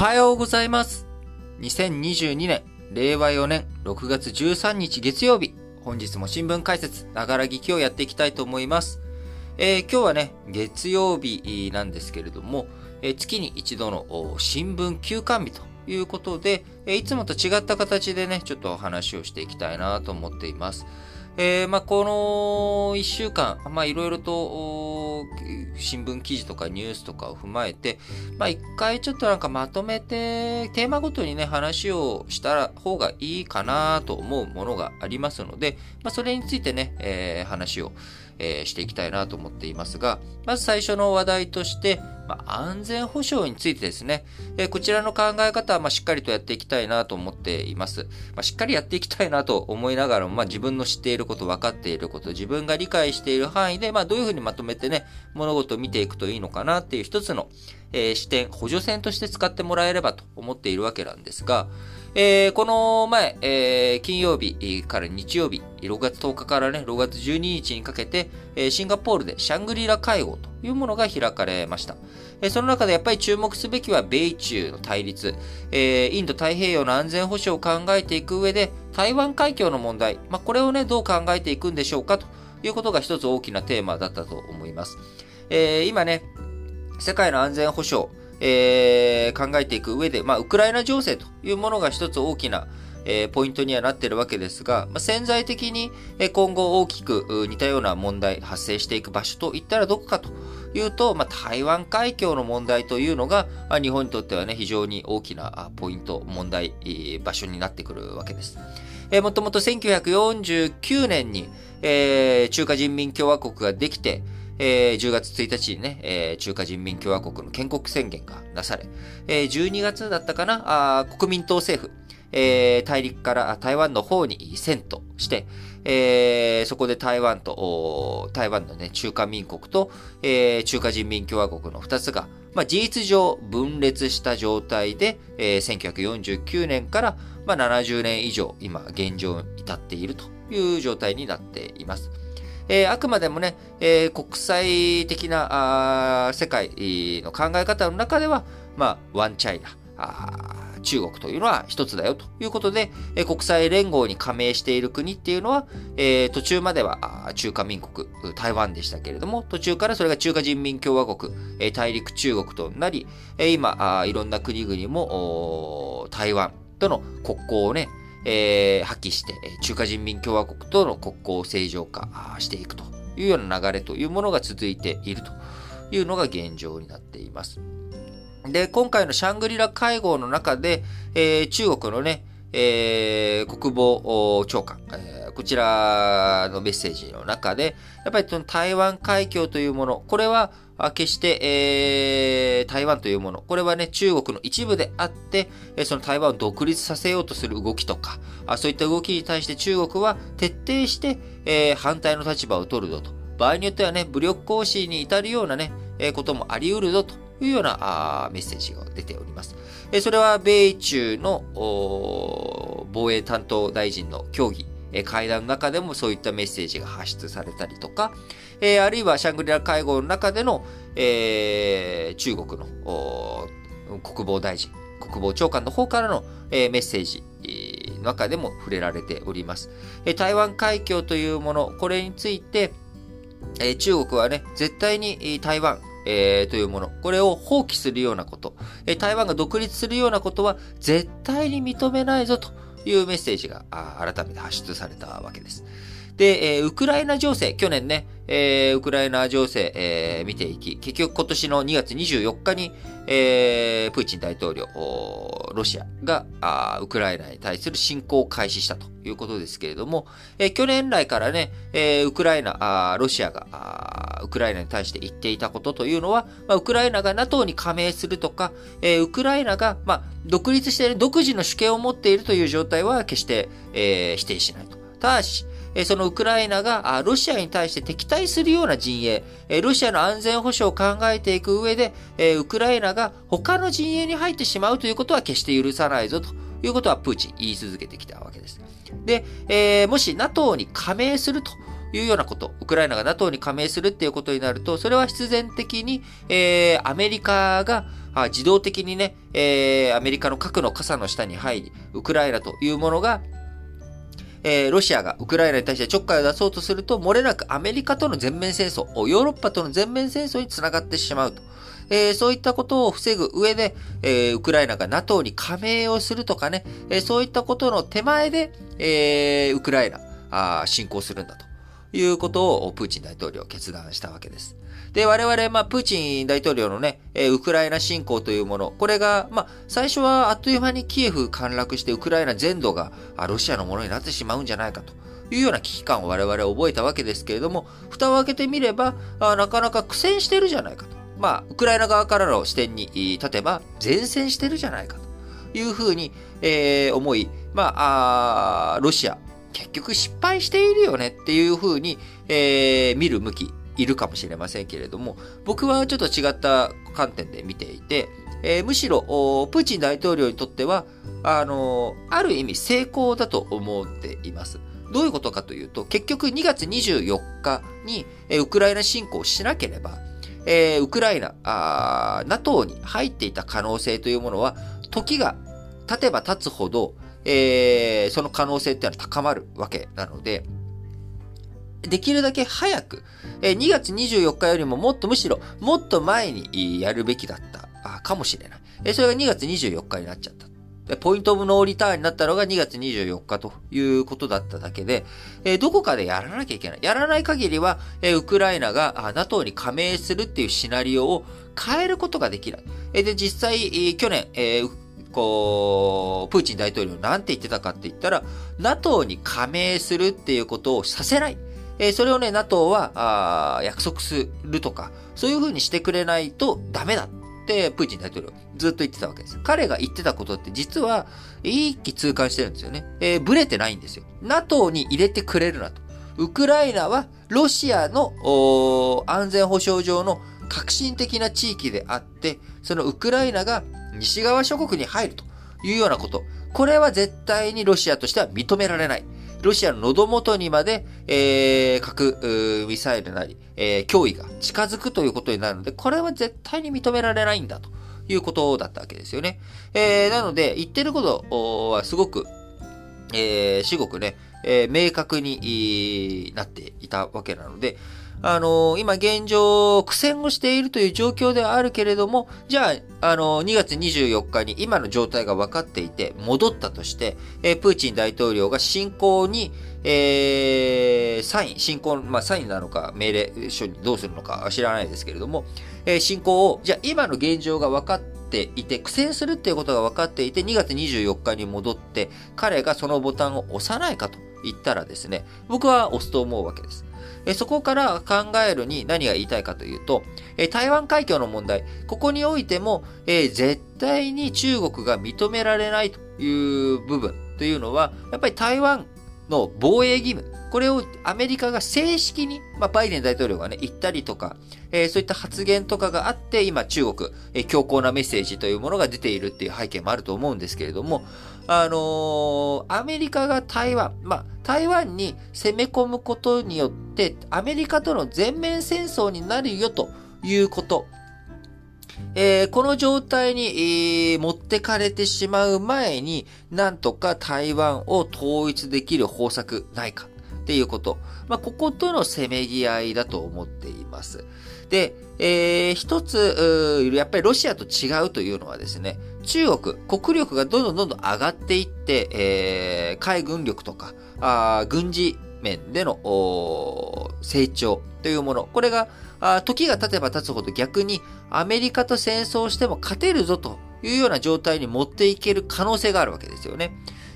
はようございます。2022年、令和4年6月13日月曜日、本日も新聞解説、ながら聞きをやっていきたいと思います。えー、今日はね、月曜日なんですけれども、えー、月に一度の新聞休刊日ということで、えー、いつもと違った形でね、ちょっとお話をしていきたいなと思っています。えー、まあ、この1週間、まあ、いろいろと、新聞記事とかニュースとかを踏まえて、まあ、一回ちょっとなんかまとめて、テーマごとにね、話をした方がいいかなと思うものがありますので、まあ、それについてね、えー、話を、えー、していきたいなと思っていますが、まず最初の話題として、まあ、安全保障についてですね、えー、こちらの考え方は、まあ、しっかりとやっていきたいなと思っています。まあ、しっかりやっていきたいなと思いながらも、まあ、自分の知っていること、分かっていること、自分が理解している範囲で、まあ、どういうふうにまとめてね、物事を見ていくといいのかなっていう一つの、えー、視点、補助線として使ってもらえればと思っているわけなんですが、えー、この前、えー、金曜日から日曜日、6月10日からね、6月12日にかけて、えー、シンガポールでシャングリラ会合というものが開かれました。えー、その中でやっぱり注目すべきは米中の対立、えー、インド太平洋の安全保障を考えていく上で、台湾海峡の問題、まあ、これをね、どう考えていくんでしょうかということが一つ大きなテーマだったと思います。えー、今ね、世界の安全保障、えー、考えていく上で、まあ、ウクライナ情勢というものが一つ大きな、えー、ポイントにはなっているわけですが、まあ、潜在的に今後大きく似たような問題発生していく場所といったらどこかというと、まあ、台湾海峡の問題というのが、日本にとってはね、非常に大きなポイント、問題、場所になってくるわけです。えー、もともと1949年に、えー、中華人民共和国ができて、えー、10月1日にね、えー、中華人民共和国の建国宣言がなされ、えー、12月だったかな、あ国民党政府、えー、大陸から台湾の方に遷都して、えー、そこで台湾と、台湾のね、中華民国と、えー、中華人民共和国の2つが、まあ、事実上分裂した状態で、えー、1949年から、まあ、70年以上、今、現状に至っているという状態になっています。えー、あくまでもね、えー、国際的なあ世界の考え方の中では、まあ、ワンチャイナ、あ中国というのは一つだよということで、えー、国際連合に加盟している国っていうのは、えー、途中までは中華民国、台湾でしたけれども、途中からそれが中華人民共和国、えー、大陸中国となり、え、今あ、いろんな国々も台湾との国交をね、えー、破棄して、中華人民共和国との国交を正常化していくというような流れというものが続いているというのが現状になっています。で、今回のシャングリラ会合の中で、えー、中国のね、えー、国防長官、えー、こちらのメッセージの中で、やっぱりその台湾海峡というもの、これは決して、えー、台湾というもの、これはね、中国の一部であって、その台湾を独立させようとする動きとか、そういった動きに対して中国は徹底して、えー、反対の立場を取るぞと。場合によってはね、武力行使に至るようなね、えこともあり得るぞというようなあメッセージが出ております。えそれは米中の防衛担当大臣の協議、え会談の中でもそういったメッセージが発出されたりとか、え、あるいはシャングリラ会合の中での、え、中国の国防大臣、国防長官の方からの、え、メッセージ、の中でも触れられております。え台湾海峡というもの、これについて、え中国はね、絶対に台湾、えー、というもの、これを放棄するようなこと、え台湾が独立するようなことは絶対に認めないぞというメッセージが改めて発出されたわけです。で、えー、ウクライナ情勢、去年ね、えー、ウクライナ情勢、えー、見ていき、結局今年の2月24日に、えー、プーチン大統領、ロシアがあウクライナに対する侵攻を開始したということですけれども、えー、去年来からね、えー、ウクライナ、あロシアがあウクライナに対して言っていたことというのは、まあ、ウクライナが NATO に加盟するとか、えー、ウクライナが、まあ、独立して、独自の主権を持っているという状態は決して、えー、否定しないと。ただし、そのウクライナがロシアに対して敵対するような陣営、ロシアの安全保障を考えていく上で、ウクライナが他の陣営に入ってしまうということは決して許さないぞということはプーチン言い続けてきたわけです。で、もし NATO に加盟するというようなこと、ウクライナが NATO に加盟するっていうことになると、それは必然的に、えー、アメリカが自動的にね、えー、アメリカの核の傘の下に入り、ウクライナというものが、えー、ロシアがウクライナに対してちょっかいを出そうとすると、漏れなくアメリカとの全面戦争、ヨーロッパとの全面戦争につながってしまうと。えー、そういったことを防ぐ上で、えー、ウクライナが NATO に加盟をするとかね、えー、そういったことの手前で、えー、ウクライナ、あ侵攻するんだということをプーチン大統領決断したわけです。で、我々、まあ、プーチン大統領のね、えー、ウクライナ侵攻というもの、これが、まあ、最初はあっという間にキエフ陥落して、ウクライナ全土があロシアのものになってしまうんじゃないかと。いうような危機感を我々は覚えたわけですけれども、蓋を開けてみれば、あなかなか苦戦してるじゃないかと。まあ、ウクライナ側からの視点に立てば、前線してるじゃないかと。いうふうに、えー、思い、まああ、ロシア、結局失敗しているよねっていうふうに、えー、見る向き。いるかもしれませんけれども、僕はちょっと違った観点で見ていて、えー、むしろ、プーチン大統領にとっては、あのー、ある意味成功だと思っています。どういうことかというと、結局2月24日に、えー、ウクライナ侵攻しなければ、えー、ウクライナ、NATO に入っていた可能性というものは、時が経てば経つほど、えー、その可能性っていうのは高まるわけなので、できるだけ早く、え2月24日よりももっとむしろ、もっと前にやるべきだったかもしれない。それが2月24日になっちゃった。ポイントオブノーリターンになったのが2月24日ということだっただけで、どこかでやらなきゃいけない。やらない限りは、ウクライナが NATO に加盟するっていうシナリオを変えることができない。で、実際、去年、こう、プーチン大統領なんて言ってたかって言ったら、NATO に加盟するっていうことをさせない。えそれをね、NATO はあ約束するとか、そういう風にしてくれないとダメだってプーチン大統領ずっと言ってたわけです。彼が言ってたことって実は一気通貫してるんですよね。えー、ブレてないんですよ。NATO に入れてくれるなと。ウクライナはロシアの安全保障上の革新的な地域であって、そのウクライナが西側諸国に入るというようなこと。これは絶対にロシアとしては認められない。ロシアの喉元にまで、えー、核、ミサイルなり、えー、脅威が近づくということになるので、これは絶対に認められないんだということだったわけですよね。えー、なので、言ってることはすごく、えー、至極ね、えー、明確になっていたわけなので、あの、今現状苦戦をしているという状況ではあるけれども、じゃあ、あのー、2月24日に今の状態が分かっていて戻ったとして、え、プーチン大統領が侵攻に、えー、サイン、侵攻、まあ、サインなのか命令書にどうするのか知らないですけれども、えー、侵攻を、じゃあ今の現状が分かっていて、苦戦するっていうことが分かっていて、2月24日に戻って、彼がそのボタンを押さないかと。言ったらですね、僕は押すと思うわけです。えそこから考えるに何が言いたいかというと、え台湾海峡の問題、ここにおいても、え絶対に中国が認められないという部分というのは、やっぱり台湾の防衛義務、これをアメリカが正式に、まあ、バイデン大統領がね、言ったりとか、えー、そういった発言とかがあって、今中国、えー、強硬なメッセージというものが出ているっていう背景もあると思うんですけれども、あのー、アメリカが台湾、まあ、台湾に攻め込むことによって、アメリカとの全面戦争になるよということ。えー、この状態に、えー、持ってかれてしまう前に、なんとか台湾を統一できる方策ないかっていうこと。まあ、こことのせめぎ合いだと思っています。で、えー、一つ、やっぱりロシアと違うというのはですね、中国、国力がどんどんどんどん上がっていって、えー、海軍力とか、あ軍事面での成長というもの、これがあ時が経てば経つほど逆にアメリカと戦争しても勝てるぞというような状態に持っていける可能性があるわけですよね。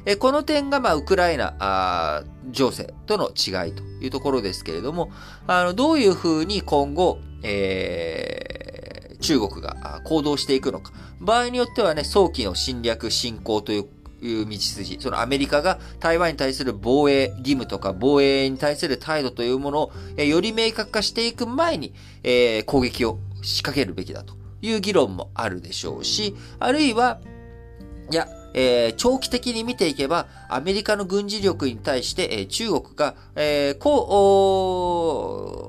えこの点が、まあ、ウクライナ情勢との違いというところですけれども、あの、どういうふうに今後、えー、中国が行動していくのか。場合によってはね、早期の侵略、侵攻といういう道筋、そのアメリカが台湾に対する防衛義務とか防衛に対する態度というものを、より明確化していく前に、えー、攻撃を仕掛けるべきだという議論もあるでしょうし、あるいは、いや、えー、長期的に見ていけば、アメリカの軍事力に対して、えー、中国が、えー、こう、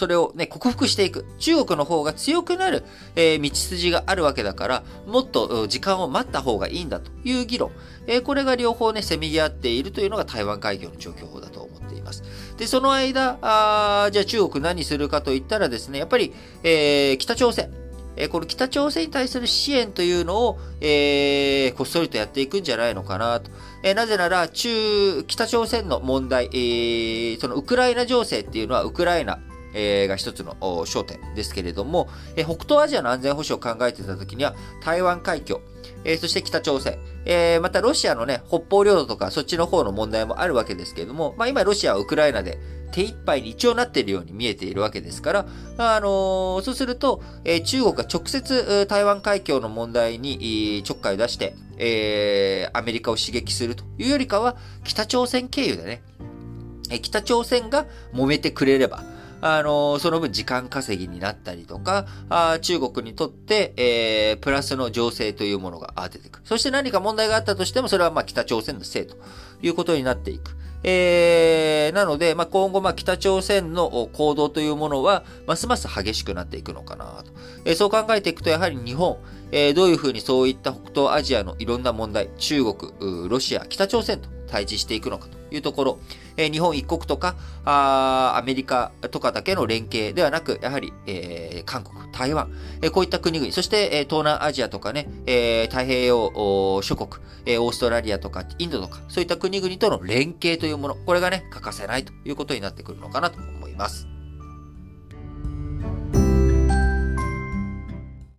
それをね、克服していく。中国の方が強くなる、えー、道筋があるわけだから、もっと時間を待った方がいいんだという議論。えー、これが両方ね、せめぎ合っているというのが台湾海峡の状況法だと思っています。で、その間、あじゃあ中国何するかといったらですね、やっぱり、えー、北朝鮮。えこの北朝鮮に対する支援というのを、えー、こっそりとやっていくんじゃないのかなと。えー、なぜなら、中、北朝鮮の問題、えー、そのウクライナ情勢っていうのは、ウクライナ、えー、が一つの焦点ですけれども、えー、北東アジアの安全保障を考えていたときには、台湾海峡、えー、そして北朝鮮、えー、またロシアのね、北方領土とかそっちの方の問題もあるわけですけれども、まあ今ロシアはウクライナで手一杯に一応なっているように見えているわけですから、あのー、そうすると、えー、中国が直接台湾海峡の問題にちょっかいを出して、えー、アメリカを刺激するというよりかは、北朝鮮経由でね、え北朝鮮が揉めてくれれば、あの、その分時間稼ぎになったりとか、あ中国にとって、えー、プラスの情勢というものが出てくる。そして何か問題があったとしても、それはまあ北朝鮮のせいということになっていく。えー、なので、まあ、今後、まあ、北朝鮮の行動というものは、ますます激しくなっていくのかなと。えー、そう考えていくと、やはり日本、えー、どういうふうにそういった北東アジアのいろんな問題、中国、ロシア、北朝鮮と対峙していくのかというところ、えー、日本一国とかあ、アメリカとかだけの連携ではなく、やはり、えー、韓国、台湾、えー、こういった国々、そして、えー、東南アジアとかね、えー、太平洋諸国、えー、オーストラリアとかインドとか、そういった国々との連携というもの、これがね、欠かせないということになってくるのかなと思います。